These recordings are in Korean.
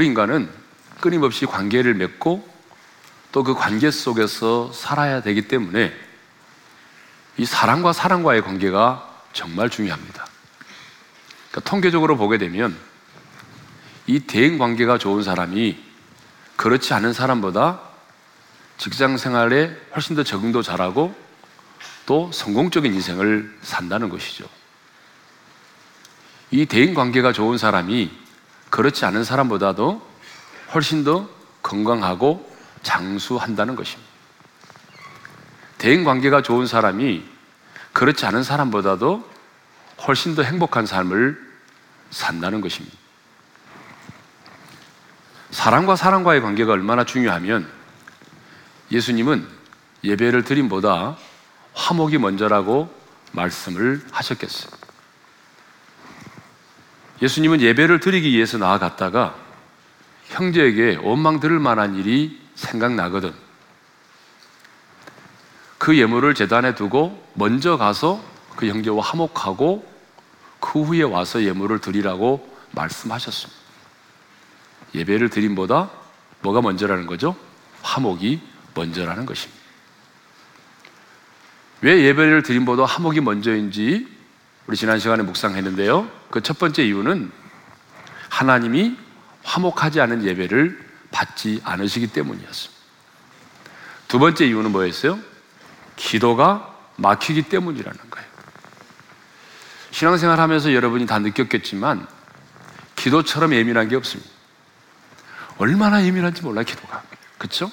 우리 인간은 끊임없이 관계를 맺고 또 그 관계 속에서 살아야 되기 때문에 이 사랑과 사랑과의 관계가 정말 중요합니다. 그러니까 통계적으로 보게 되면 이 대인 관계가 좋은 사람이 그렇지 않은 사람보다 직장 생활에 훨씬 더 적응도 잘하고 또 성공적인 인생을 산다는 것이죠. 이 대인 관계가 좋은 사람이 그렇지 않은 사람보다도 훨씬 더 건강하고 장수한다는 것입니다. 대인 관계가 좋은 사람이 그렇지 않은 사람보다도 훨씬 더 행복한 삶을 산다는 것입니다. 사랑과 사랑과의 관계가 얼마나 중요하면 예수님은 예배를 드림보다 화목이 먼저라고 말씀을 하셨겠어요. 예수님은 예배를 드리기 위해서 나아갔다가 형제에게 원망 들을 만한 일이 생각나거든. 그 예물을 재단에 두고 먼저 가서 그 형제와 화목하고 그 후에 와서 예물을 드리라고 말씀하셨습니다. 예배를 드림보다 뭐가 먼저라는 거죠? 화목이 먼저라는 것입니다. 왜 예배를 드림보다 화목이 먼저인지 우리 지난 시간에 묵상했는데요. 그 첫 번째 이유는 하나님이 화목하지 않은 예배를 받지 않으시기 때문이었습니다. 두 번째 이유는 뭐였어요? 기도가 막히기 때문이라는 거예요. 신앙생활 하면서 여러분이 다 느꼈겠지만 기도처럼 예민한 게 없습니다. 얼마나 예민한지 몰라 기도가. 그렇죠?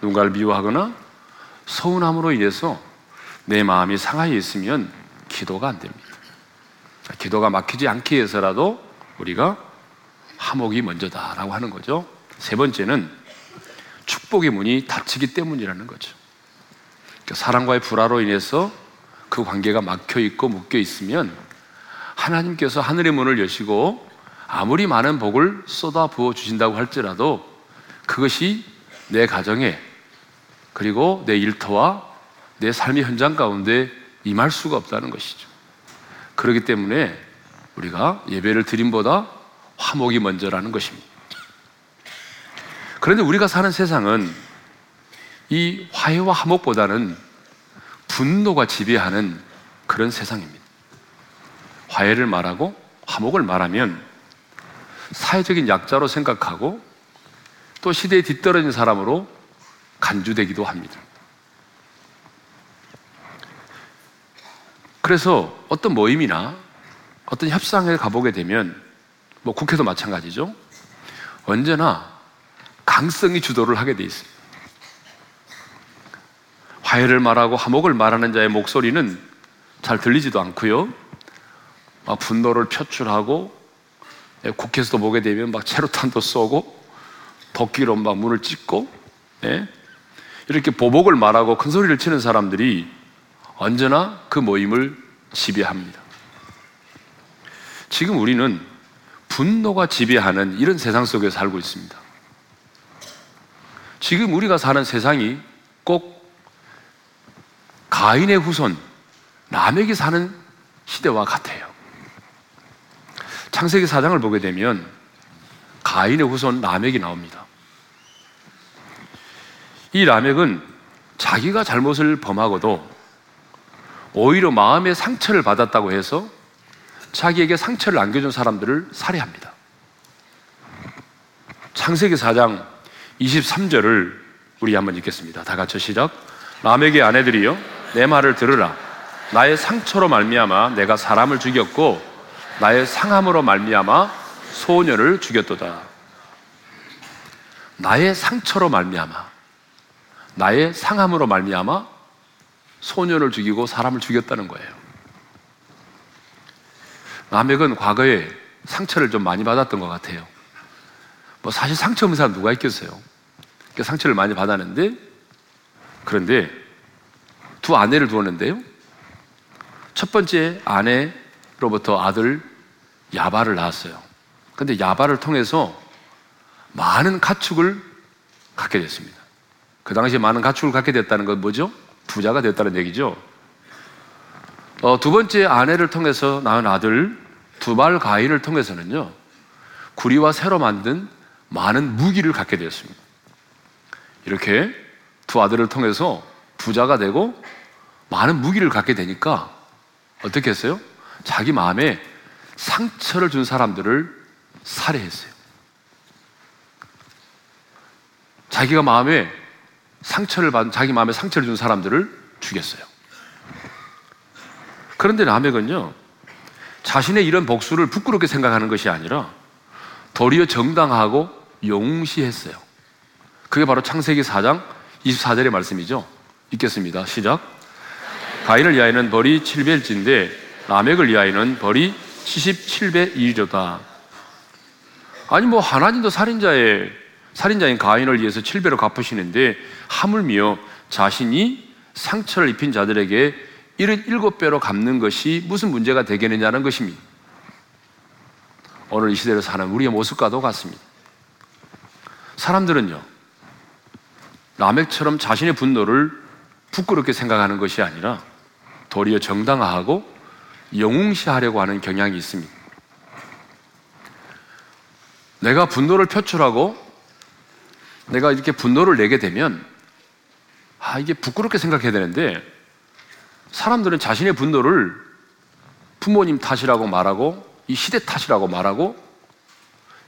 누군가를 미워하거나 서운함으로 인해서 내 마음이 상하여 있으면 기도가 안 됩니다. 기도가 막히지 않기 위해서라도 우리가 화목이 먼저다라고 하는 거죠. 세 번째는 축복의 문이 닫히기 때문이라는 거죠. 그러니까 사랑과의 불화로 인해서 그 관계가 막혀 있고 묶여 있으면 하나님께서 하늘의 문을 여시고 아무리 많은 복을 쏟아 부어 주신다고 할지라도 그것이 내 가정에 그리고 내 일터와 내 삶의 현장 가운데 임할 수가 없다는 것이죠. 그렇기 때문에 우리가 예배를 드림보다 화목이 먼저라는 것입니다. 그런데 우리가 사는 세상은 이 화해와 화목보다는 분노가 지배하는 그런 세상입니다. 화해를 말하고 화목을 말하면 사회적인 약자로 생각하고 또 시대에 뒤떨어진 사람으로 간주되기도 합니다. 그래서 어떤 모임이나 어떤 협상에 가보게 되면 뭐 국회도 마찬가지죠. 언제나 강성이 주도를 하게 돼 있습니다. 화해를 말하고 화목을 말하는 자의 목소리는 잘 들리지도 않고요. 막 분노를 표출하고 예, 국회에서도 보게 되면 막 체류탄도 쏘고 도끼로 막 문을 찍고 예? 이렇게 보복을 말하고 큰 소리를 치는 사람들이 언제나 그 모임을 지배합니다. 지금 우리는 분노가 지배하는 이런 세상 속에 살고 있습니다. 지금 우리가 사는 세상이 꼭 가인의 후손, 남에게 사는 시대와 같아요. 창세기 4장을 보게 되면 가인의 후손 라멕이 나옵니다. 이 라멕은 자기가 잘못을 범하고도 오히려 마음의 상처를 받았다고 해서 자기에게 상처를 안겨준 사람들을 살해합니다. 창세기 4장 23절을 우리 한번 읽겠습니다. 다 같이 시작. 라멕의 아내들이여 내 말을 들으라. 나의 상처로 말미암아 내가 사람을 죽였고 나의 상함으로 말미암아 소녀를 죽였도다. 나의 상처로 말미암아 나의 상함으로 말미암아 소녀를 죽이고 사람을 죽였다는 거예요. 라멕은 과거에 상처를 좀 많이 받았던 것 같아요. 뭐 사실 상처 없는 사람 누가 있겠어요? 그러니까 상처를 많이 받았는데 그런데 두 아내를 두었는데요. 첫 번째 아내로부터 아들 야바를 낳았어요. 근데 야바를 통해서 많은 가축을 갖게 됐습니다. 그 당시에 많은 가축을 갖게 됐다는 건 뭐죠? 부자가 됐다는 얘기죠. 어, 두 번째 아내를 통해서 낳은 아들 두발 가인을 통해서는요 구리와 새로 만든 많은 무기를 갖게 되었습니다. 이렇게 두 아들을 통해서 부자가 되고 많은 무기를 갖게 되니까 어떻게 했어요? 자기 마음에 상처를 준 사람들을 살해했어요. 자기가 마음에 상처를 받은 자기 마음에 상처를 준 사람들을 죽였어요. 그런데 라멕은요, 자신의 이런 복수를 부끄럽게 생각하는 것이 아니라 도리어 정당하고 용시했어요. 그게 바로 창세기 4장 24절의 말씀이죠. 읽겠습니다. 시작. 가인을 위하여는 벌이 7배일진데 라멕을 위하여는 벌이 77배 이리로다. 아니 뭐 하나님도 살인자의 살인자인 가인을 위해서 7배로 갚으시는데 하물며 자신이 상처를 입힌 자들에게 77배로 갚는 것이 무슨 문제가 되겠느냐는 것입니다. 오늘 이 시대를 사는 우리의 모습과도 같습니다. 사람들은요, 라멕처럼 자신의 분노를 부끄럽게 생각하는 것이 아니라 도리어 정당화하고 영웅시하려고 하는 경향이 있습니다. 내가 분노를 표출하고 내가 이렇게 분노를 내게 되면 아, 이게 부끄럽게 생각해야 되는데 사람들은 자신의 분노를 부모님 탓이라고 말하고 이 시대 탓이라고 말하고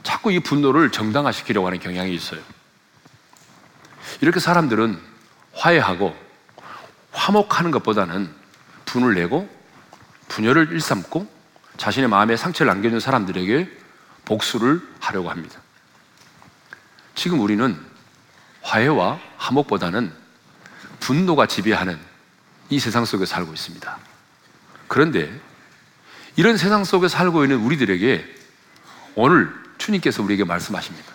자꾸 이 분노를 정당화시키려고 하는 경향이 있어요. 이렇게 사람들은 화해하고 화목하는 것보다는 분을 내고 분열을 일삼고 자신의 마음에 상처를 남겨준 사람들에게 복수를 하려고 합니다. 지금 우리는 화해와 화목보다는 분노가 지배하는 이 세상 속에 살고 있습니다. 그런데 이런 세상 속에 살고 있는 우리들에게 오늘 주님께서 우리에게 말씀하십니다.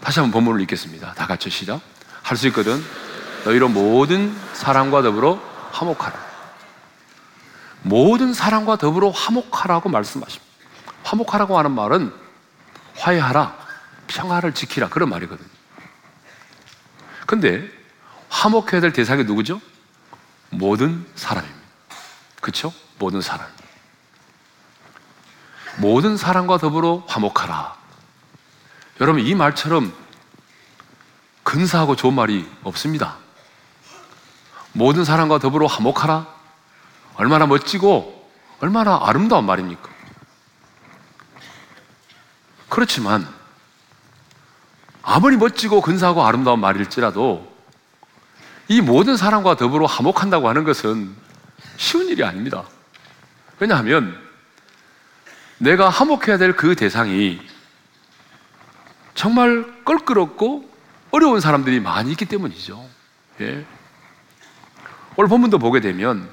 다시 한번 본문을 읽겠습니다. 다 같이 시작. 할 수 있거든. 너희로 모든 사랑과 더불어 화목하라. 모든 사랑과 더불어 화목하라고 말씀하십니다. 화목하라고 하는 말은 화해하라, 평화를 지키라 그런 말이거든요. 근데 화목해야 될 대상이 누구죠? 모든 사람입니다. 그렇죠? 모든 사람. 모든 사람과 더불어 화목하라. 여러분 이 말처럼 근사하고 좋은 말이 없습니다. 모든 사람과 더불어 화목하라. 얼마나 멋지고 얼마나 아름다운 말입니까? 그렇지만 아무리 멋지고 근사하고 아름다운 말일지라도 이 모든 사람과 더불어 화목한다고 하는 것은 쉬운 일이 아닙니다. 왜냐하면 내가 화목해야 될 그 대상이 정말 껄끄럽고 어려운 사람들이 많이 있기 때문이죠. 예. 오늘 본문도 보게 되면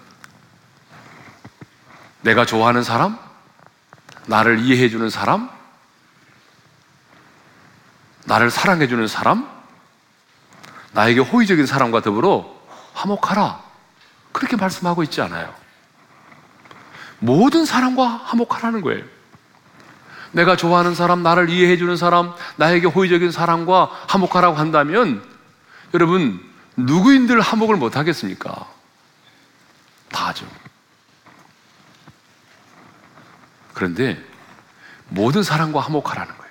내가 좋아하는 사람, 나를 이해해주는 사람, 나를 사랑해주는 사람, 나에게 호의적인 사람과 더불어 화목하라. 그렇게 말씀하고 있지 않아요. 모든 사람과 화목하라는 거예요. 내가 좋아하는 사람, 나를 이해해주는 사람, 나에게 호의적인 사람과 화목하라고 한다면 여러분, 누구인들 화목을 못 하겠습니까? 다 하죠. 그런데 모든 사람과 화목하라는 거예요.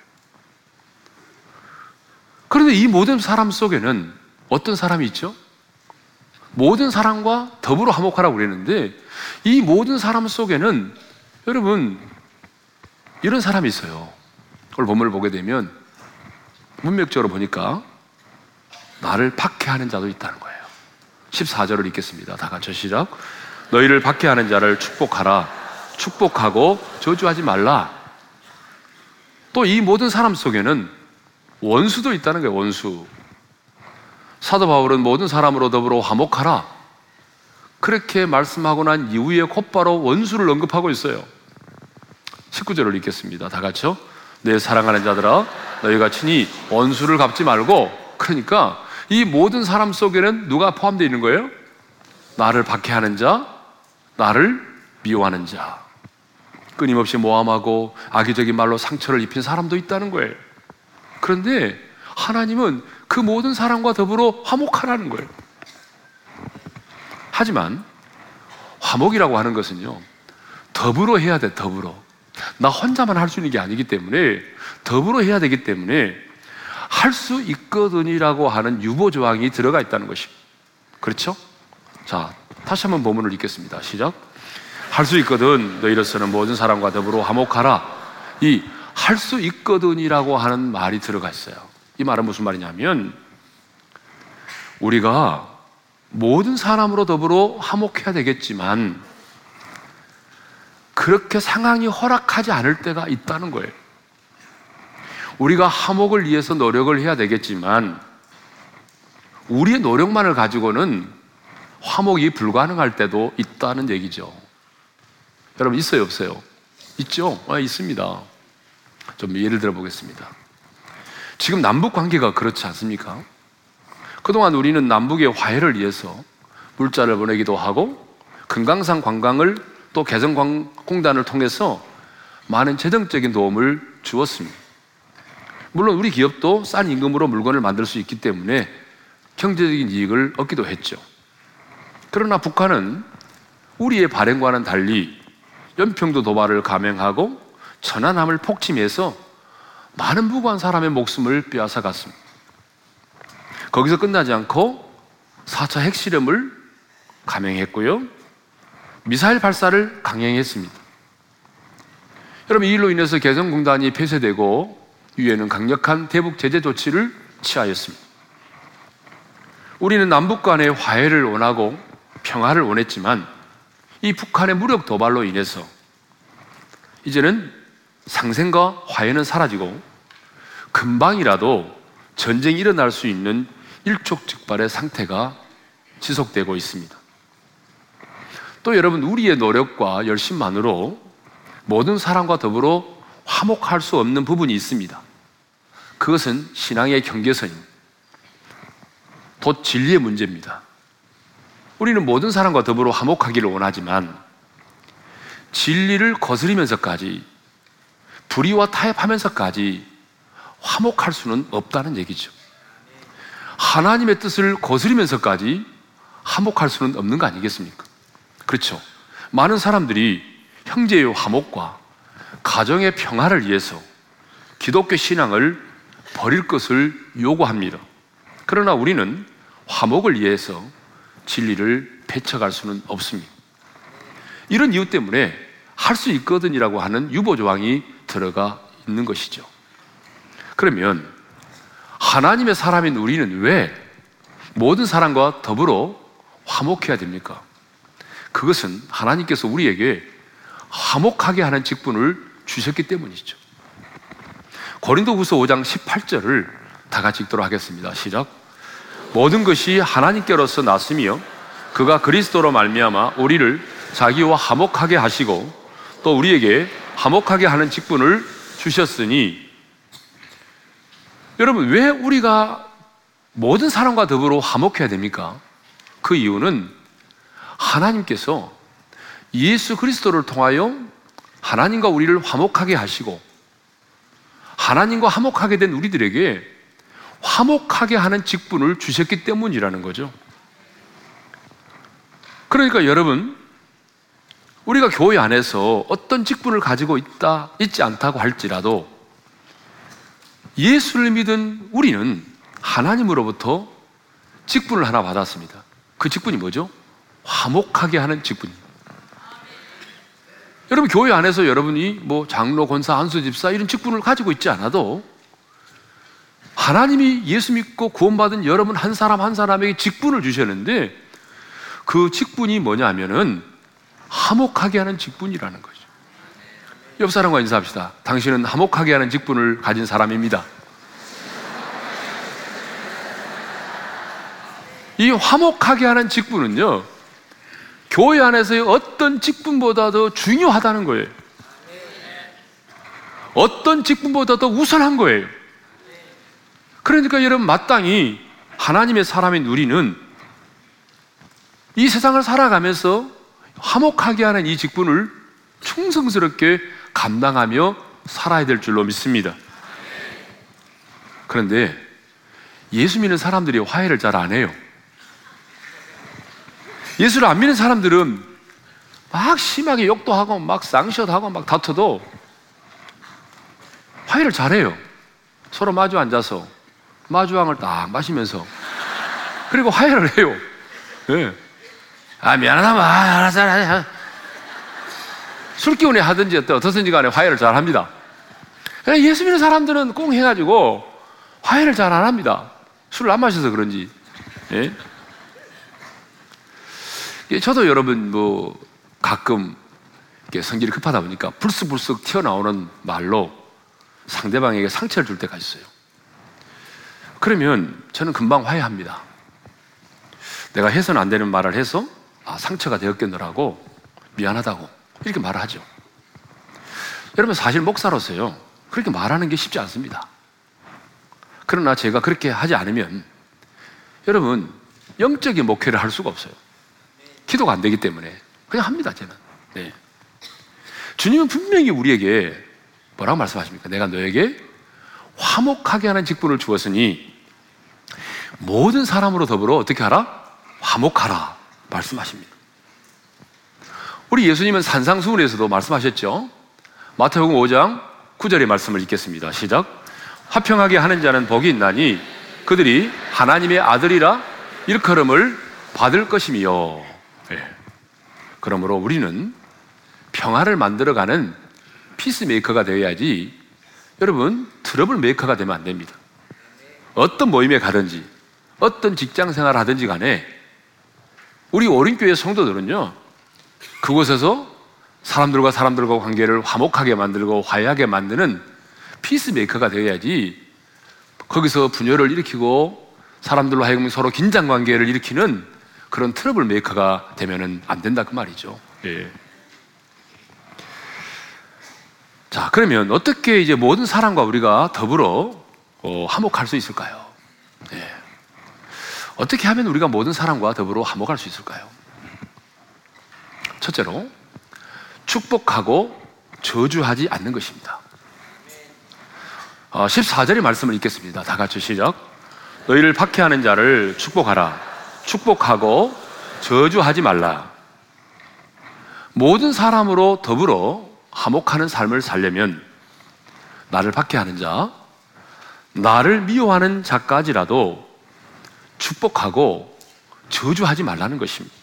그런데 이 모든 사람 속에는 어떤 사람이 있죠? 모든 사람과 더불어 화목하라고 그랬는데 이 모든 사람 속에는 여러분 이런 사람이 있어요. 오늘 본문을 보게 되면 문맥적으로 보니까 나를 박해하는 자도 있다는 거예요. 14절을 읽겠습니다. 다 같이 시작. 너희를 박해하는 자를 축복하라. 축복하고 저주하지 말라. 또 이 모든 사람 속에는 원수도 있다는 거예요. 원수. 사도 바울은 모든 사람으로 더불어 화목하라. 그렇게 말씀하고 난 이후에 곧바로 원수를 언급하고 있어요. 19절을 읽겠습니다. 다 같이요. 내 사랑하는 자들아, 너희가 친히 원수를 갚지 말고, 그러니까 이 모든 사람 속에는 누가 포함되어 있는 거예요? 나를 박해하는 자, 나를 미워하는 자. 끊임없이 모함하고 악의적인 말로 상처를 입힌 사람도 있다는 거예요. 그런데 하나님은 그 모든 사람과 더불어 화목하라는 거예요. 하지만 화목이라고 하는 것은요, 더불어 해야 돼, 더불어. 나 혼자만 할 수 있는 게 아니기 때문에 더불어 해야 되기 때문에 할 수 있거든이라고 하는 유보 조항이 들어가 있다는 것입니다. 그렇죠? 자, 다시 한번 본문을 읽겠습니다. 시작. 할 수 있거든 너희로서는 모든 사람과 더불어 화목하라. 이 할 수 있거든이라고 하는 말이 들어가 있어요. 이 말은 무슨 말이냐면 우리가 모든 사람으로 더불어 화목해야 되겠지만 그렇게 상황이 허락하지 않을 때가 있다는 거예요. 우리가 화목을 위해서 노력을 해야 되겠지만 우리의 노력만을 가지고는 화목이 불가능할 때도 있다는 얘기죠. 여러분 있어요, 없어요? 있죠? 아, 있습니다. 좀 예를 들어 보겠습니다. 지금 남북 관계가 그렇지 않습니까? 그동안 우리는 남북의 화해를 위해서 물자를 보내기도 하고 금강산 관광을 또 개성공단을 통해서 많은 재정적인 도움을 주었습니다. 물론 우리 기업도 싼 임금으로 물건을 만들 수 있기 때문에 경제적인 이익을 얻기도 했죠. 그러나 북한은 우리의 발행과는 달리 연평도 도발을 감행하고 천안함을 폭침해서 많은 무고한 사람의 목숨을 빼앗아 갔습니다. 거기서 끝나지 않고 4차 핵실험을 감행했고요. 미사일 발사를 강행했습니다. 여러분, 이 일로 인해서 개성공단이 폐쇄되고 유엔은 강력한 대북 제재 조치를 취하였습니다. 우리는 남북 간의 화해를 원하고 평화를 원했지만 이 북한의 무력 도발로 인해서 이제는 상생과 화해는 사라지고 금방이라도 전쟁이 일어날 수 있는 일촉즉발의 상태가 지속되고 있습니다. 또 여러분, 우리의 노력과 열심만으로 모든 사람과 더불어 화목할 수 없는 부분이 있습니다. 그것은 신앙의 경계선입니다. 곧 진리의 문제입니다. 우리는 모든 사람과 더불어 화목하기를 원하지만 진리를 거스리면서까지 불의와 타협하면서까지 화목할 수는 없다는 얘기죠. 하나님의 뜻을 거스리면서까지 화목할 수는 없는 거 아니겠습니까? 그렇죠. 많은 사람들이 형제의 화목과 가정의 평화를 위해서 기독교 신앙을 버릴 것을 요구합니다. 그러나 우리는 화목을 위해서 진리를 배쳐갈 수는 없습니다. 이런 이유 때문에 할 수 있거든이라고 하는 유보조항이 들어가 있는 것이죠. 그러면 하나님의 사람인 우리는 왜 모든 사람과 더불어 화목해야 됩니까? 그것은 하나님께서 우리에게 화목하게 하는 직분을 주셨기 때문이죠. 고린도후서 5장 18절을 다 같이 읽도록 하겠습니다. 시작. 모든 것이 하나님께로서 났으며 그가 그리스도로 말미암아 우리를 자기와 화목하게 하시고 또 우리에게 화목하게 하는 직분을 주셨으니 여러분, 왜 우리가 모든 사람과 더불어 화목해야 됩니까? 그 이유는 하나님께서 예수 그리스도를 통하여 하나님과 우리를 화목하게 하시고 하나님과 화목하게 된 우리들에게 화목하게 하는 직분을 주셨기 때문이라는 거죠. 그러니까 여러분, 우리가 교회 안에서 어떤 직분을 가지고 있다, 있지 않다고 할지라도 예수를 믿은 우리는 하나님으로부터 직분을 하나 받았습니다. 그 직분이 뭐죠? 화목하게 하는 직분입니다. 여러분, 교회 안에서 여러분이 뭐 장로, 권사, 안수 집사 이런 직분을 가지고 있지 않아도 하나님이 예수 믿고 구원받은 여러분 한 사람 한 사람에게 직분을 주셨는데 그 직분이 뭐냐면은 화목하게 하는 직분이라는 거죠. 옆 사람과 인사합시다. 당신은 화목하게 하는 직분을 가진 사람입니다. 이 화목하게 하는 직분은요, 교회 안에서의 어떤 직분보다도 중요하다는 거예요. 어떤 직분보다도 우선한 거예요. 그러니까 여러분, 마땅히 하나님의 사람인 우리는 이 세상을 살아가면서 화목하게 하는 이 직분을 충성스럽게 감당하며 살아야 될 줄로 믿습니다. 그런데 예수 믿는 사람들이 화해를 잘 안 해요. 예수를 안 믿는 사람들은 막 심하게 욕도 하고 막 쌍시도 하고 막 다퉈도 화해를 잘해요. 서로 마주 앉아서 마주왕을 딱 마시면서 그리고 화해를 해요. 네. 아 미안하다 마 알았어 알았어 술 기운에 하든지 어떻든지 간에 화해를 잘 합니다. 예수 믿는 사람들은 꼭 해가지고 화해를 잘 안 합니다. 술을 안 마셔서 그런지. 예? 저도 여러분 뭐 가끔 성질이 급하다 보니까 불쑥불쑥 튀어나오는 말로 상대방에게 상처를 줄 때가 있어요. 그러면 저는 금방 화해합니다. 내가 해서는 안 되는 말을 해서 아, 상처가 되었겠노라고 미안하다고 이렇게 말을 하죠. 여러분 사실 목사로서요 그렇게 말하는 게 쉽지 않습니다. 그러나 제가 그렇게 하지 않으면 여러분 영적인 목회를 할 수가 없어요. 기도가 안 되기 때문에 그냥 합니다 저는. 네. 주님은 분명히 우리에게 뭐라고 말씀하십니까? 내가 너에게 화목하게 하는 직분을 주었으니 모든 사람으로 더불어 어떻게 하라? 화목하라 말씀하십니다. 우리 예수님은 산상수훈에서도 말씀하셨죠. 마태복음 5장 9절의 말씀을 읽겠습니다. 시작. 화평하게 하는 자는 복이 있나니 그들이 하나님의 아들이라 일컬음을 받을 것이며. 네. 그러므로 우리는 평화를 만들어가는 peacemaker가 되어야지 여러분 troublemaker가 되면 안 됩니다. 어떤 모임에 가든지 어떤 직장 생활을 하든지 간에 우리 오린교회 성도들은요 그곳에서 사람들과 사람들과 관계를 화목하게 만들고 화해하게 만드는 peacemaker가 되어야지 거기서 분열을 일으키고 사람들로 하여금 서로 긴장 관계를 일으키는 그런 troublemaker가 되면은 안 된다 그 말이죠. 예. 자, 그러면 어떻게 이제 모든 사람과 우리가 더불어 어, 화목할 수 있을까요? 네. 어떻게 하면 우리가 모든 사람과 더불어 화목할 수 있을까요? 첫째로 축복하고 저주하지 않는 것입니다. 어, 14절의 말씀을 읽겠습니다. 다 같이 시작. 너희를 박해하는 자를 축복하라. 축복하고 저주하지 말라. 모든 사람으로 더불어 화목하는 삶을 살려면 나를 박해하는 자, 나를 미워하는 자까지라도 축복하고 저주하지 말라는 것입니다.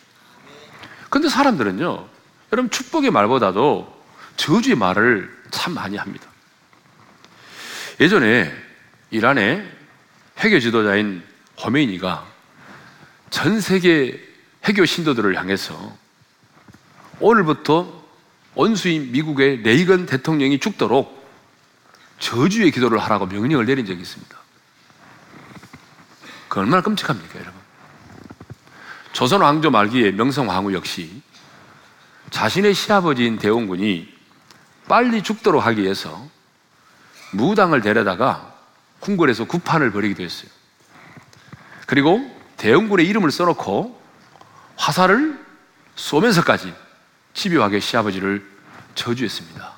근데 사람들은요, 여러분 축복의 말보다도 저주의 말을 참 많이 합니다. 예전에 이란의 해교 지도자인 호메이니가 전 세계 해교 신도들을 향해서 오늘부터 원수인 미국의 레이건 대통령이 죽도록 저주의 기도를 하라고 명령을 내린 적이 있습니다. 그 얼마나 끔찍합니까, 여러분? 조선 왕조 말기에 명성 황후 역시 자신의 시아버지인 대원군이 빨리 죽도록 하기 위해서 무당을 데려다가 궁궐에서 구판을 벌이기도 했어요. 그리고 대원군의 이름을 써놓고 화살을 쏘면서까지 집요하게 시아버지를 저주했습니다.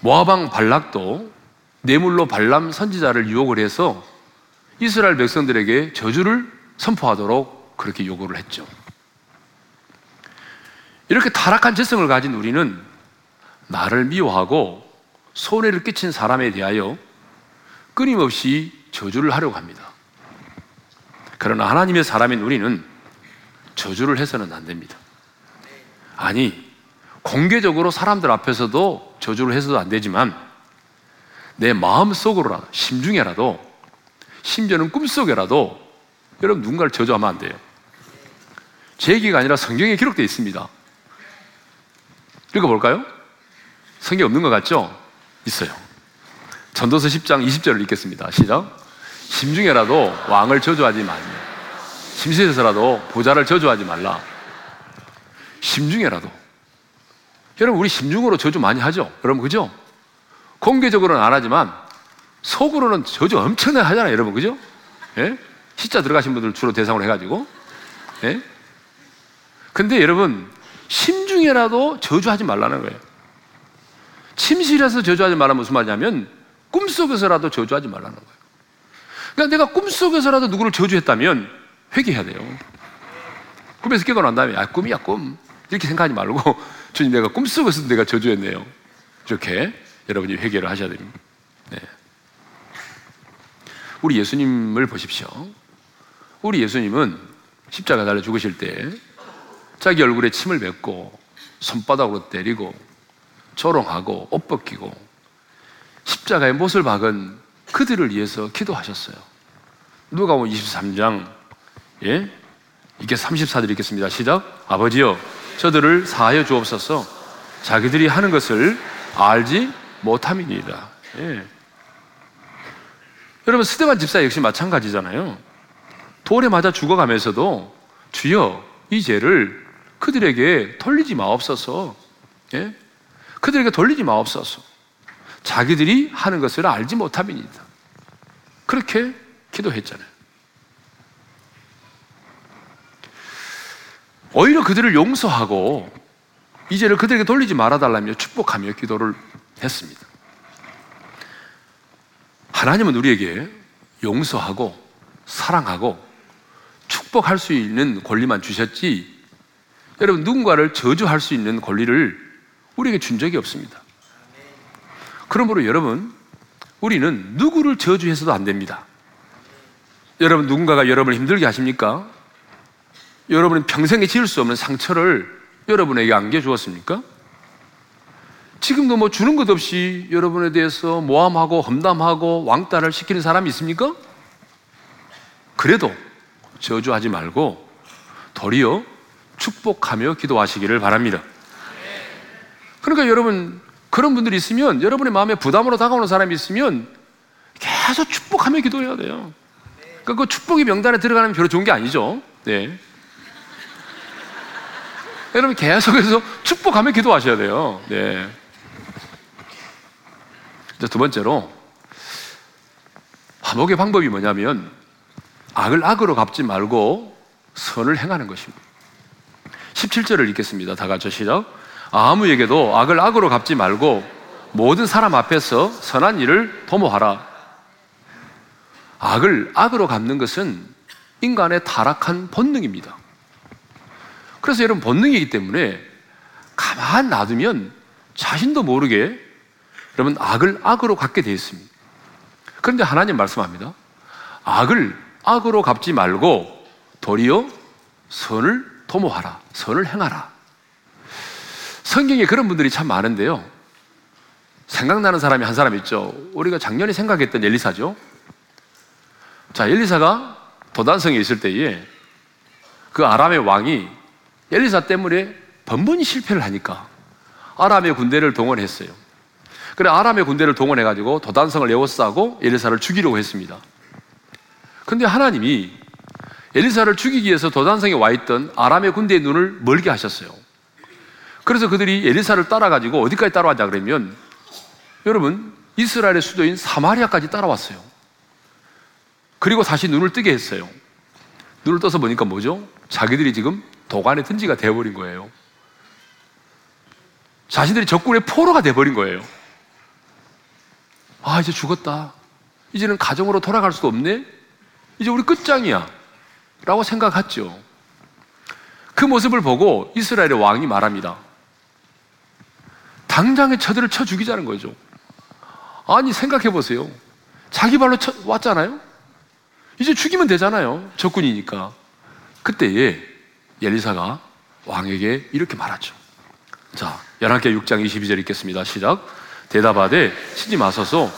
모아방 발락도 뇌물로 발람 선지자를 유혹을 해서 이스라엘 백성들에게 저주를 선포하도록 그렇게 요구를 했죠. 이렇게 타락한 재성을 가진 우리는 나를 미워하고 손해를 끼친 사람에 대하여 끊임없이 저주를 하려고 합니다. 그러나 하나님의 사람인 우리는 저주를 해서는 안 됩니다. 아니, 공개적으로 사람들 앞에서도 저주를 해서도 안 되지만 내 마음 속으로라도, 심중에라도, 심지어는 꿈속에라도 여러분 누군가를 저주하면 안 돼요. 제 얘기가 아니라 성경에 기록되어 있습니다. 읽어볼까요? 성경 없는 것 같죠? 있어요. 전도서 10장 20절을 읽겠습니다. 시작. 심중에라도 왕을 저주하지 말며 심시에서라도 보좌를 저주하지 말라. 심중에라도. 여러분, 우리 심중으로 저주 많이 하죠? 여러분, 그죠? 공개적으로는 안 하지만 속으로는 저주 엄청나게 하잖아요, 여러분, 그죠? 예? 시자 들어가신 분들 주로 대상으로 해가지고. 예? 근데 여러분, 심중에라도 저주하지 말라는 거예요. 침실에서 저주하지 말라 무슨 말이냐면 꿈속에서라도 저주하지 말라는 거예요. 그러니까 내가 꿈속에서라도 누구를 저주했다면 회개해야 돼요. 꿈에서 깨고 난 다음에, 아, 꿈이야, 꿈. 이렇게 생각하지 말고, 주님 내가 꿈속에서 내가 저주했네요. 이렇게. 여러분이 회개를 하셔야 됩니다. 네. 우리 예수님을 보십시오. 우리 예수님은 십자가 달려 죽으실 때 자기 얼굴에 침을 뱉고 손바닥으로 때리고 조롱하고 옷 벗기고 십자가에 못을 박은 그들을 위해서 기도하셨어요. 누가 보면 23장 예? 이게 34절 읽겠습니다. 시작. 아버지여 저들을 사하여 주옵소서 자기들이 하는 것을 알지 못함이니이다. 예. 여러분 스테반 집사 역시 마찬가지잖아요. 돌에 맞아 죽어가면서도 주여 이 죄를 그들에게 돌리지 마옵소서. 예? 그들에게 돌리지 마옵소서. 자기들이 하는 것을 알지 못함이니다. 그렇게 기도했잖아요. 오히려 그들을 용서하고 이제를 그들에게 돌리지 말아달라며 축복하며 기도를 했습니다. 하나님은 우리에게 용서하고 사랑하고 축복할 수 있는 권리만 주셨지 여러분 누군가를 저주할 수 있는 권리를 우리에게 준 적이 없습니다. 그러므로 여러분 우리는 누구를 저주해서도 안 됩니다. 여러분 누군가가 여러분을 힘들게 하십니까? 여러분은 평생에 지을 수 없는 상처를 여러분에게 안겨 주었습니까? 지금도 뭐 주는 것 없이 여러분에 대해서 모함하고 험담하고 왕따를 시키는 사람이 있습니까? 그래도 저주하지 말고 도리어 축복하며 기도하시기를 바랍니다. 그러니까 여러분 그런 분들이 있으면 여러분의 마음에 부담으로 다가오는 사람이 있으면 계속 축복하며 기도해야 돼요. 그러니까 그 축복이 명단에 들어가면 별로 좋은 게 아니죠. 네. 여러분 계속해서 축복하며 기도하셔야 돼요. 네. 두 번째로 화목의 방법이 뭐냐면 악을 악으로 갚지 말고 선을 행하는 것입니다. 17절을 읽겠습니다. 다 같이 시작. 아무에게도 악을 악으로 갚지 말고 모든 사람 앞에서 선한 일을 도모하라. 악을 악으로 갚는 것은 인간의 타락한 본능입니다. 그래서 여러분 본능이기 때문에 가만 놔두면 자신도 모르게 여러분 악을 악으로 갚게 되어 있습니다. 그런데 하나님 말씀합니다. 악을 악으로 갚지 말고 도리어 선을 도모하라. 선을 행하라. 성경에 그런 분들이 참 많은데요. 생각나는 사람이 한 사람 있죠. 우리가 작년에 생각했던 엘리사죠. 자, 엘리사가 도단성에 있을 때에 그 아람의 왕이 엘리사 때문에 번번이 실패를 하니까 아람의 군대를 동원했어요. 그래 아람의 군대를 동원해 가지고 도단성을 에워싸고 엘리사를 죽이려고 했습니다. 근데 하나님이 엘리사를 죽이기 위해서 도단성에 와 있던 아람의 군대의 눈을 멀게 하셨어요. 그래서 그들이 엘리사를 따라 가지고 어디까지 따라왔냐 그러면 여러분 이스라엘의 수도인 사마리아까지 따라왔어요. 그리고 다시 눈을 뜨게 했어요. 눈을 떠서 보니까 뭐죠? 자기들이 지금 도관의 든지가 되어버린 거예요. 자신들이 적군의 포로가 되어버린 거예요. 아, 이제 죽었다. 이제는 가정으로 돌아갈 수 없네? 이제 우리 끝장이야. 라고 생각했죠. 그 모습을 보고 이스라엘의 왕이 말합니다. 당장에 저들을 쳐 죽이자는 거죠. 아니, 생각해 보세요. 자기 발로 쳐, 왔잖아요? 이제 죽이면 되잖아요. 적군이니까. 그때에 엘리사가 왕에게 이렇게 말하죠. 자, 열왕기 6장 22절 읽겠습니다. 시작. 대답하되 치지 마소서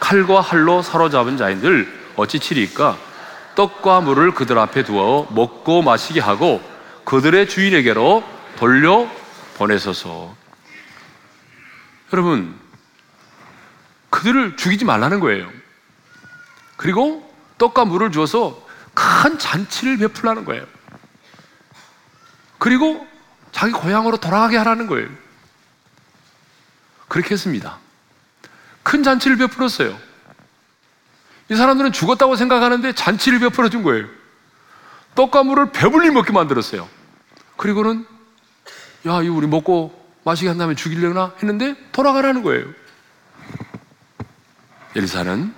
칼과 할로 사로잡은 자인들 어찌 치리까 떡과 물을 그들 앞에 두어 먹고 마시게 하고 그들의 주인에게로 돌려 보내소서. 여러분, 그들을 죽이지 말라는 거예요. 그리고 떡과 물을 주어서 큰 잔치를 베풀라는 거예요. 그리고 자기 고향으로 돌아가게 하라는 거예요. 그렇게 했습니다. 큰 잔치를 베풀었어요. 이 사람들은 죽었다고 생각하는데 잔치를 베풀어 준 거예요. 떡과 물을 배불리 먹게 만들었어요. 그리고는 야, 이 우리 먹고 마시게 한 다음에 죽이려나 했는데 돌아가라는 거예요. 엘리사는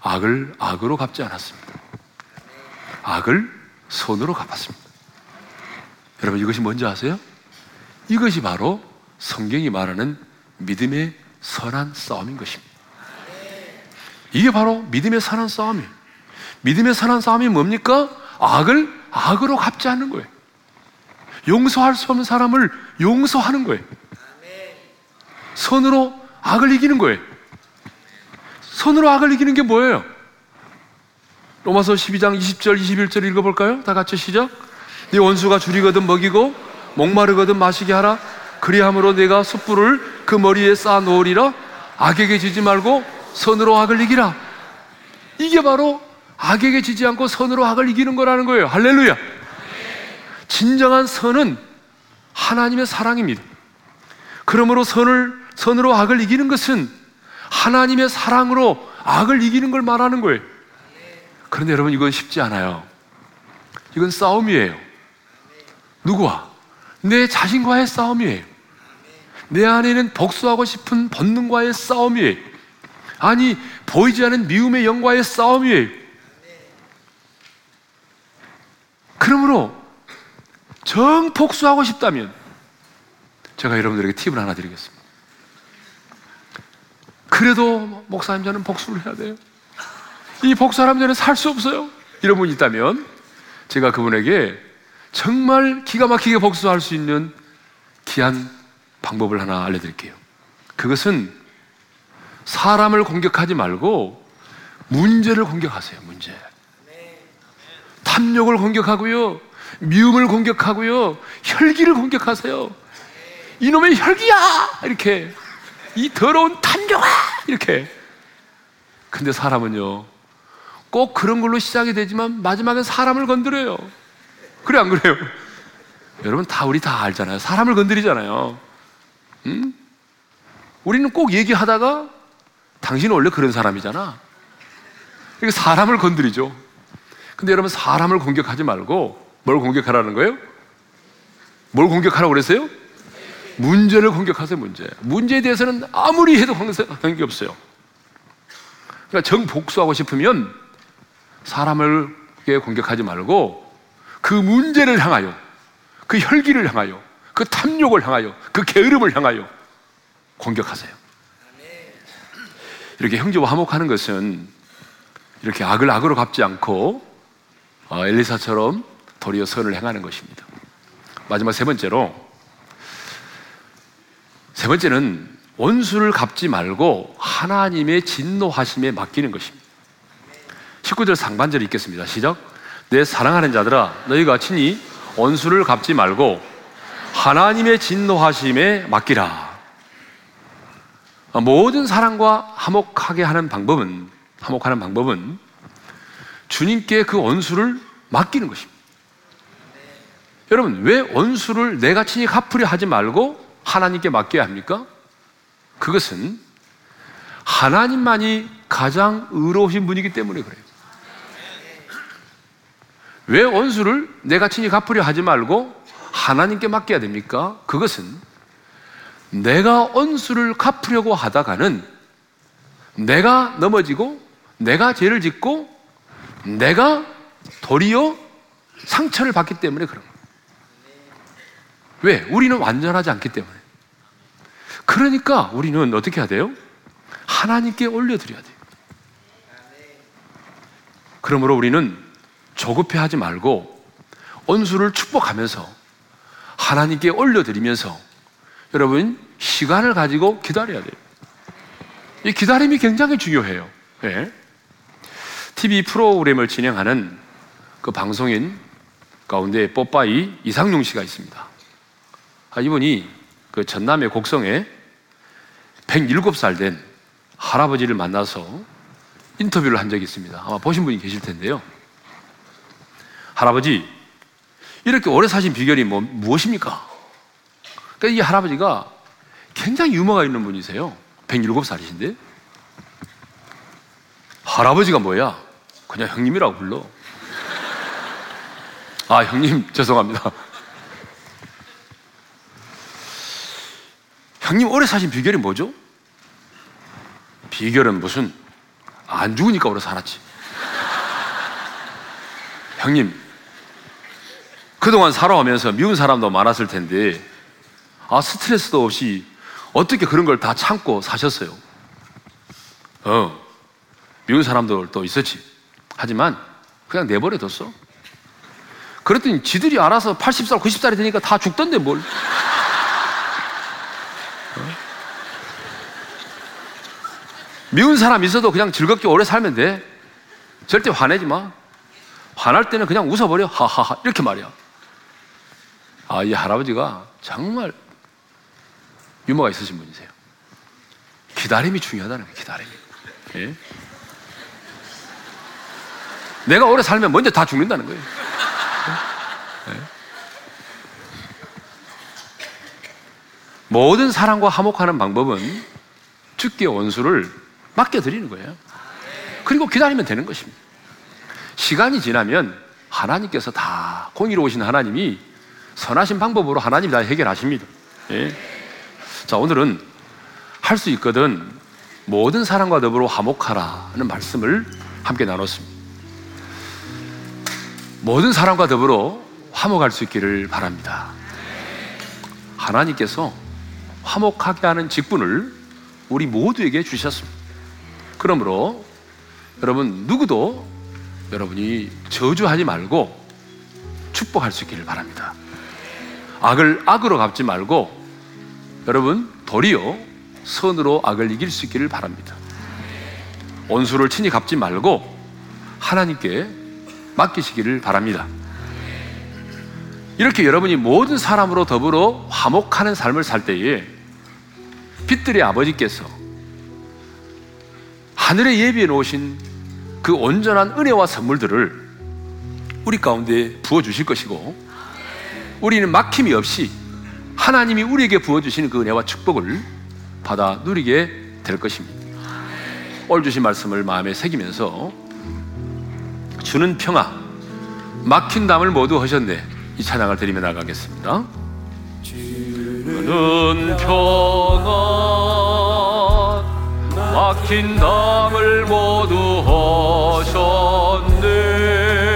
악을 악으로 갚지 않았습니다. 악을 손으로 갚았습니다. 여러분 이것이 뭔지 아세요? 이것이 바로 성경이 말하는 믿음의 선한 싸움인 것입니다. 이게 바로 믿음의 선한 싸움이에요. 믿음의 선한 싸움이 뭡니까? 악을 악으로 갚지 않는 거예요. 용서할 수 없는 사람을 용서하는 거예요. 선으로 악을 이기는 거예요. 선으로 악을 이기는 게 뭐예요? 로마서 12장 20절 21절 읽어볼까요? 다 같이 시작. 네 원수가 줄이거든 먹이고 목마르거든 마시게 하라. 그리함으로 내가 숯불을 그 머리에 쌓아 놓으리라. 악에게 지지 말고 선으로 악을 이기라. 이게 바로 악에게 지지 않고 선으로 악을 이기는 거라는 거예요. 할렐루야. 진정한 선은 하나님의 사랑입니다. 그러므로 선을 선으로 악을 이기는 것은 하나님의 사랑으로 악을 이기는 걸 말하는 거예요. 그런데 여러분 이건 쉽지 않아요. 이건 싸움이에요. 누구와? 내 자신과의 싸움이에요. 내 안에는 복수하고 싶은 본능과의 싸움이에요. 아니, 보이지 않는 미움의 영과의 싸움이에요. 그러므로 정 복수하고 싶다면 제가 여러분들에게 팁을 하나 드리겠습니다. 그래도 목사님 저는 복수를 해야 돼요. 이 복수하면 저는 살 수 없어요. 이런 분이 있다면 제가 그분에게 정말 기가 막히게 복수할 수 있는 귀한 방법을 하나 알려드릴게요. 그것은 사람을 공격하지 말고 문제를 공격하세요, 문제. 탐욕을 공격하고요, 미움을 공격하고요, 혈기를 공격하세요. 이놈의 혈기야! 이렇게. 이 더러운 탐욕아! 이렇게. 근데 사람은요, 꼭 그런 걸로 시작이 되지만 마지막엔 사람을 건드려요. 그래, 안 그래요? 여러분 다 우리 다 알잖아요. 사람을 건드리잖아요. 응? 우리는 꼭 얘기하다가 당신은 원래 그런 사람이잖아. 이렇게 사람을 건드리죠. 근데 여러분 사람을 공격하지 말고 뭘 공격하라는 거예요? 뭘 공격하라고 그랬어요? 문제를 공격하세요, 문제. 문제에 대해서는 아무리 해도 관계 없어요. 그러니까 정복수하고 싶으면 사람을 공격하지 말고 그 문제를 향하여, 그 혈기를 향하여, 그 탐욕을 향하여, 그 게으름을 향하여 공격하세요. 이렇게 형제와 화목하는 것은 이렇게 악을 악으로 갚지 않고 어, 엘리사처럼 도리어 선을 행하는 것입니다. 마지막 세 번째로 세 번째는 원수를 갚지 말고 하나님의 진노하심에 맡기는 것입니다. 19절 상반절 읽겠습니다. 시작. 내 사랑하는 자들아 너희가 친히 원수를 갚지 말고 하나님의 진노하심에 맡기라. 모든 사랑과 화목하게 하는 방법은 화목하는 방법은 주님께 그 원수를 맡기는 것입니다. 여러분 왜 원수를 내가 친히 갚으려 하지 말고 하나님께 맡겨야 합니까? 그것은 하나님만이 가장 의로우신 분이기 때문에 그래요. 왜 원수를 내가 친히 갚으려 하지 말고 하나님께 맡겨야 됩니까? 그것은 내가 원수를 갚으려고 하다가는 내가 넘어지고 내가 죄를 짓고 내가 도리어 상처를 받기 때문에 그런 거예요. 왜? 우리는 완전하지 않기 때문에. 그러니까 우리는 어떻게 해야 돼요? 하나님께 올려드려야 돼요. 그러므로 우리는 조급해 하지 말고 원수를 축복하면서 하나님께 올려드리면서 여러분 시간을 가지고 기다려야 돼요. 이 기다림이 굉장히 중요해요. 네. TV 프로그램을 진행하는 그 방송인 가운데 뽀빠이 이상용 씨가 있습니다. 아, 이분이 그 전남의 곡성에 107살 된 할아버지를 만나서 인터뷰를 한 적이 있습니다. 아마 보신 분이 계실 텐데요. 할아버지, 이렇게 오래 사신 비결이 뭐, 무엇입니까? 그러니까 이 할아버지가 굉장히 유머가 있는 분이세요. 107살이신데. 할아버지가 뭐야? 그냥 형님이라고 불러. 아, 형님, 죄송합니다. 형님 오래 사신 비결이 뭐죠? 비결은 무슨 안 죽으니까 오래 살았지. 형님, 그동안 살아오면서 미운 사람도 많았을 텐데, 아, 스트레스도 없이 어떻게 그런 걸 다 참고 사셨어요? 어, 미운 사람들도 있었지. 하지만 그냥 내버려뒀어. 그랬더니 지들이 알아서 80살, 90살이 되니까 다 죽던데 뭘. 어? 미운 사람 있어도 그냥 즐겁게 오래 살면 돼. 절대 화내지 마. 화날 때는 그냥 웃어버려. 하하하. 이렇게 말이야. 아, 이 할아버지가 정말 유머가 있으신 분이세요. 기다림이 중요하다는 거예요, 기다림이. 예? 내가 오래 살면 먼저 다 죽는다는 거예요. 예? 모든 사랑과 화목하는 방법은 죽기 원수를 맡겨드리는 거예요. 그리고 기다리면 되는 것입니다. 시간이 지나면 하나님께서 다 공의로우신 하나님이 선하신 방법으로 하나님이 다 해결하십니다. 예? 자, 오늘은 할 수 있거든 모든 사람과 더불어 화목하라는 말씀을 함께 나눴습니다. 모든 사람과 더불어 화목할 수 있기를 바랍니다. 하나님께서 화목하게 하는 직분을 우리 모두에게 주셨습니다. 그러므로 여러분 누구도 여러분이 저주하지 말고 축복할 수 있기를 바랍니다. 악을 악으로 갚지 말고 여러분 도리어 선으로 악을 이길 수 있기를 바랍니다. 원수를 친히 갚지 말고 하나님께 맡기시기를 바랍니다. 이렇게 여러분이 모든 사람으로 더불어 화목하는 삶을 살 때에 빛들의 아버지께서 하늘에 예비해 놓으신 그 온전한 은혜와 선물들을 우리 가운데 부어 주실 것이고 우리는 막힘이 없이 하나님이 우리에게 부어 주시는 그 은혜와 축복을 받아 누리게 될 것입니다. 오늘 주신 말씀을 마음에 새기면서 주는 평화 막힌 담을 모두 하셨네 이 찬양을 드리며 나가겠습니다. 주는 평화 막힌 담을 모두 하셨네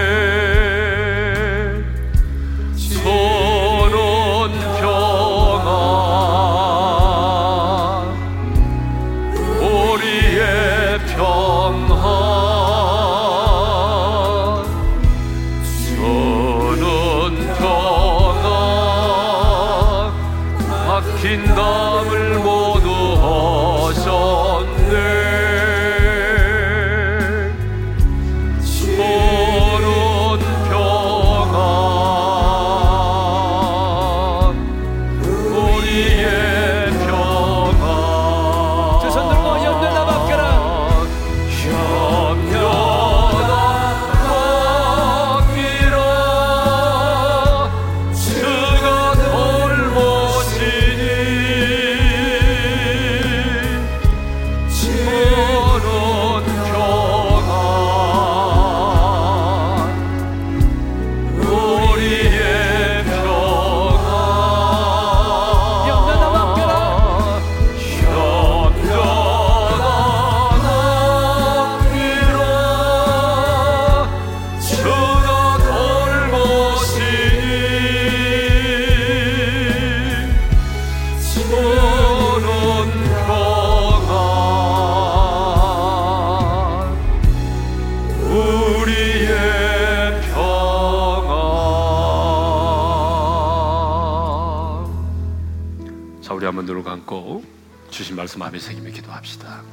말씀 마음에 새기며 기도합시다.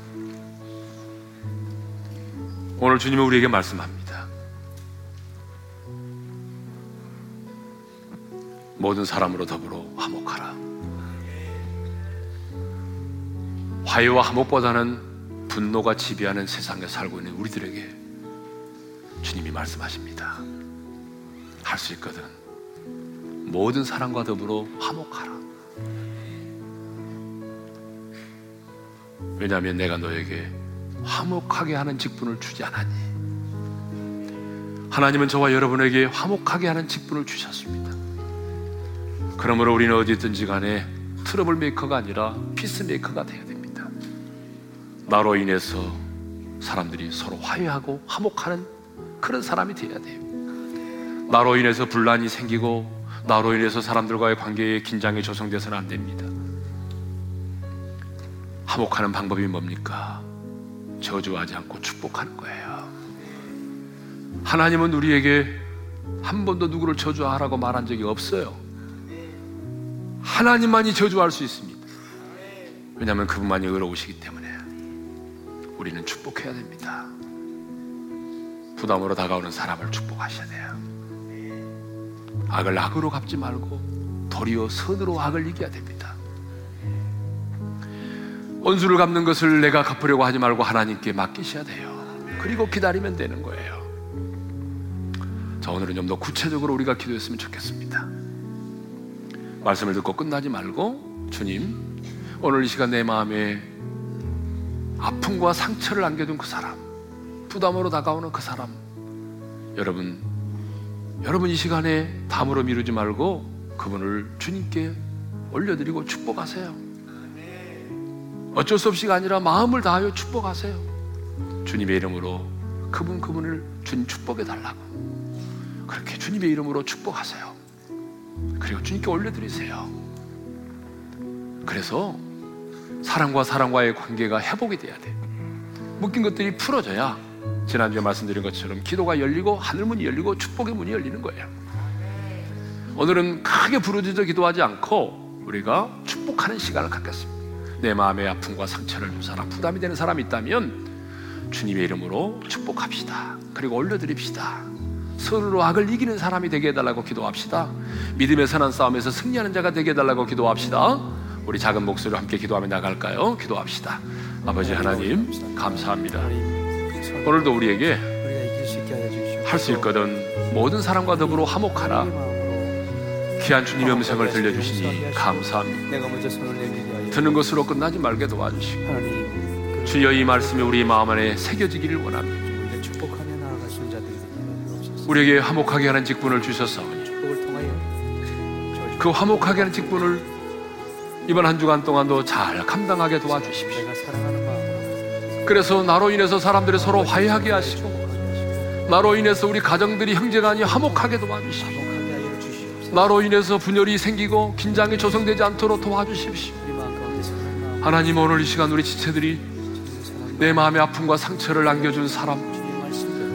오늘 주님은 우리에게 말씀합니다. 모든 사람으로 더불어 화목하라. 화해와 화목보다는 분노가 지배하는 세상에 살고 있는 우리들에게 주님이 말씀하십니다. 할 수 있거든. 모든 사람과 더불어 화목하라 왜냐하면 내가 너에게 화목하게 하는 직분을 주지 않았니? 하나님은 저와 여러분에게 화목하게 하는 직분을 주셨습니다. 그러므로 우리는 어디 있든지 간에 troublemaker가 아니라 peacemaker가 되어야 됩니다. 나로 인해서 사람들이 서로 화해하고 화목하는 그런 사람이 되어야 돼요. 나로 인해서 분란이 생기고 나로 인해서 사람들과의 관계에 긴장이 조성돼서는 안 됩니다. 화목하는 방법이 뭡니까? 저주하지 않고 축복하는 거예요. 하나님은 우리에게 한 번도 누구를 저주하라고 말한 적이 없어요. 하나님만이 저주할 수 있습니다. 왜냐하면 그분만이 의로우시기 때문에 우리는 축복해야 됩니다. 부담으로 다가오는 사람을 축복하셔야 돼요. 악을 악으로 갚지 말고 도리어 선으로 악을 이겨야 됩니다. 원수를 갚는 것을 내가 갚으려고 하지 말고 하나님께 맡기셔야 돼요. 그리고 기다리면 되는 거예요. 자, 오늘은 좀 더 구체적으로 우리가 기도했으면 좋겠습니다. 말씀을 듣고 끝나지 말고 주님, 오늘 이 시간 내 마음에 아픔과 상처를 안겨둔 그 사람, 부담으로 다가오는 그 사람, 여러분, 여러분 이 시간에 담으로 미루지 말고 그분을 주님께 올려드리고 축복하세요. 어쩔 수 없이가 아니라 마음을 다하여 축복하세요. 주님의 이름으로 그분 그분을 주님 축복해 달라고 그렇게 주님의 이름으로 축복하세요. 그리고 주님께 올려드리세요. 그래서 사람과 사람과의 관계가 회복이 돼야 돼. 묶인 것들이 풀어져야 지난주에 말씀드린 것처럼 기도가 열리고 하늘문이 열리고 축복의 문이 열리는 거예요. 오늘은 크게 부르짖어 기도하지 않고 우리가 축복하는 시간을 갖겠습니다. 내 마음의 아픔과 상처를 준 사람, 부담이 되는 사람이 있다면 주님의 이름으로 축복합시다. 그리고 올려드립시다. 선으로 악을 이기는 사람이 되게 해달라고 기도합시다. 믿음의 선한 싸움에서 승리하는 자가 되게 해달라고 기도합시다. 우리 작은 목소리로 함께 기도하며 나갈까요? 기도합시다. 아버지 하나님, 감사합니다. 오늘도 우리에게. 할 수 있거든 모든 사람과 더불어 화목하라. 귀한 주님의 음성을 들려주시니 감사합니다. 듣는 것으로 끝나지 말게 도와주시고 하나님 주여 이 말씀이 우리 마음 안에 새겨지기를 원합니다. 우리에게 화목하게 하는 직분을 주셨사오니 그 화목하게 하는 직분을 이번 한 주간 동안도 잘 감당하게 도와주십시오. 그래서 나로 인해서 사람들이 서로 화해하게 하시고 나로 인해서 우리 가정들이 형제간이 화목하게 도와주십시오. 나로 인해서 분열이 생기고 긴장이 조성되지 않도록 도와주십시오. 하나님 오늘 이 시간 우리 지체들이 내 마음의 아픔과 상처를 안겨준 사람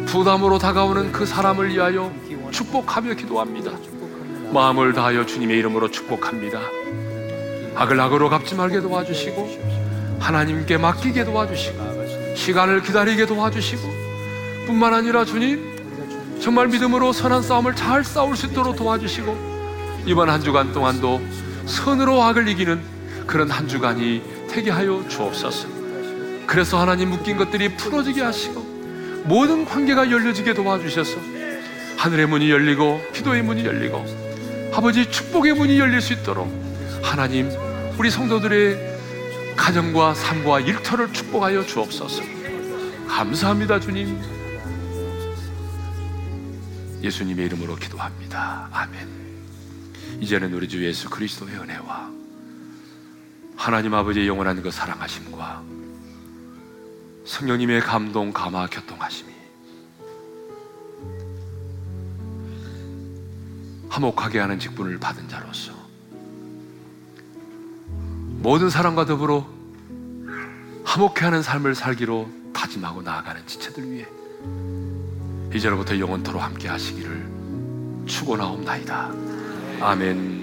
부담으로 다가오는 그 사람을 위하여 축복하며 기도합니다. 마음을 다하여 주님의 이름으로 축복합니다. 악을 악으로 갚지 말게 도와주시고 하나님께 맡기게 도와주시고 시간을 기다리게 도와주시고 뿐만 아니라 주님 정말 믿음으로 선한 싸움을 잘 싸울 수 있도록 도와주시고 이번 한 주간 동안도 선으로 악을 이기는 그런 한 주간이 되게 하여 주옵소서. 그래서 하나님 묶인 것들이 풀어지게 하시고 모든 관계가 열려지게 도와주셔서 하늘의 문이 열리고 기도의 문이 열리고 아버지 축복의 문이 열릴 수 있도록 하나님 우리 성도들의 가정과 삶과 일터를 축복하여 주옵소서. 감사합니다 주님. 예수님의 이름으로 기도합니다. 아멘. 이제는 우리 주 예수 그리스도의 은혜와 하나님 아버지의 영원한 그 사랑하심과 성령님의 감동, 감화, 교통하심이 화목하게 하는 직분을 받은 자로서 모든 사람과 더불어 화목해 하는 삶을 살기로 다짐하고 나아가는 지체들 위해 이제로부터 영원토로 함께 하시기를 축원하옵나이다. 아멘.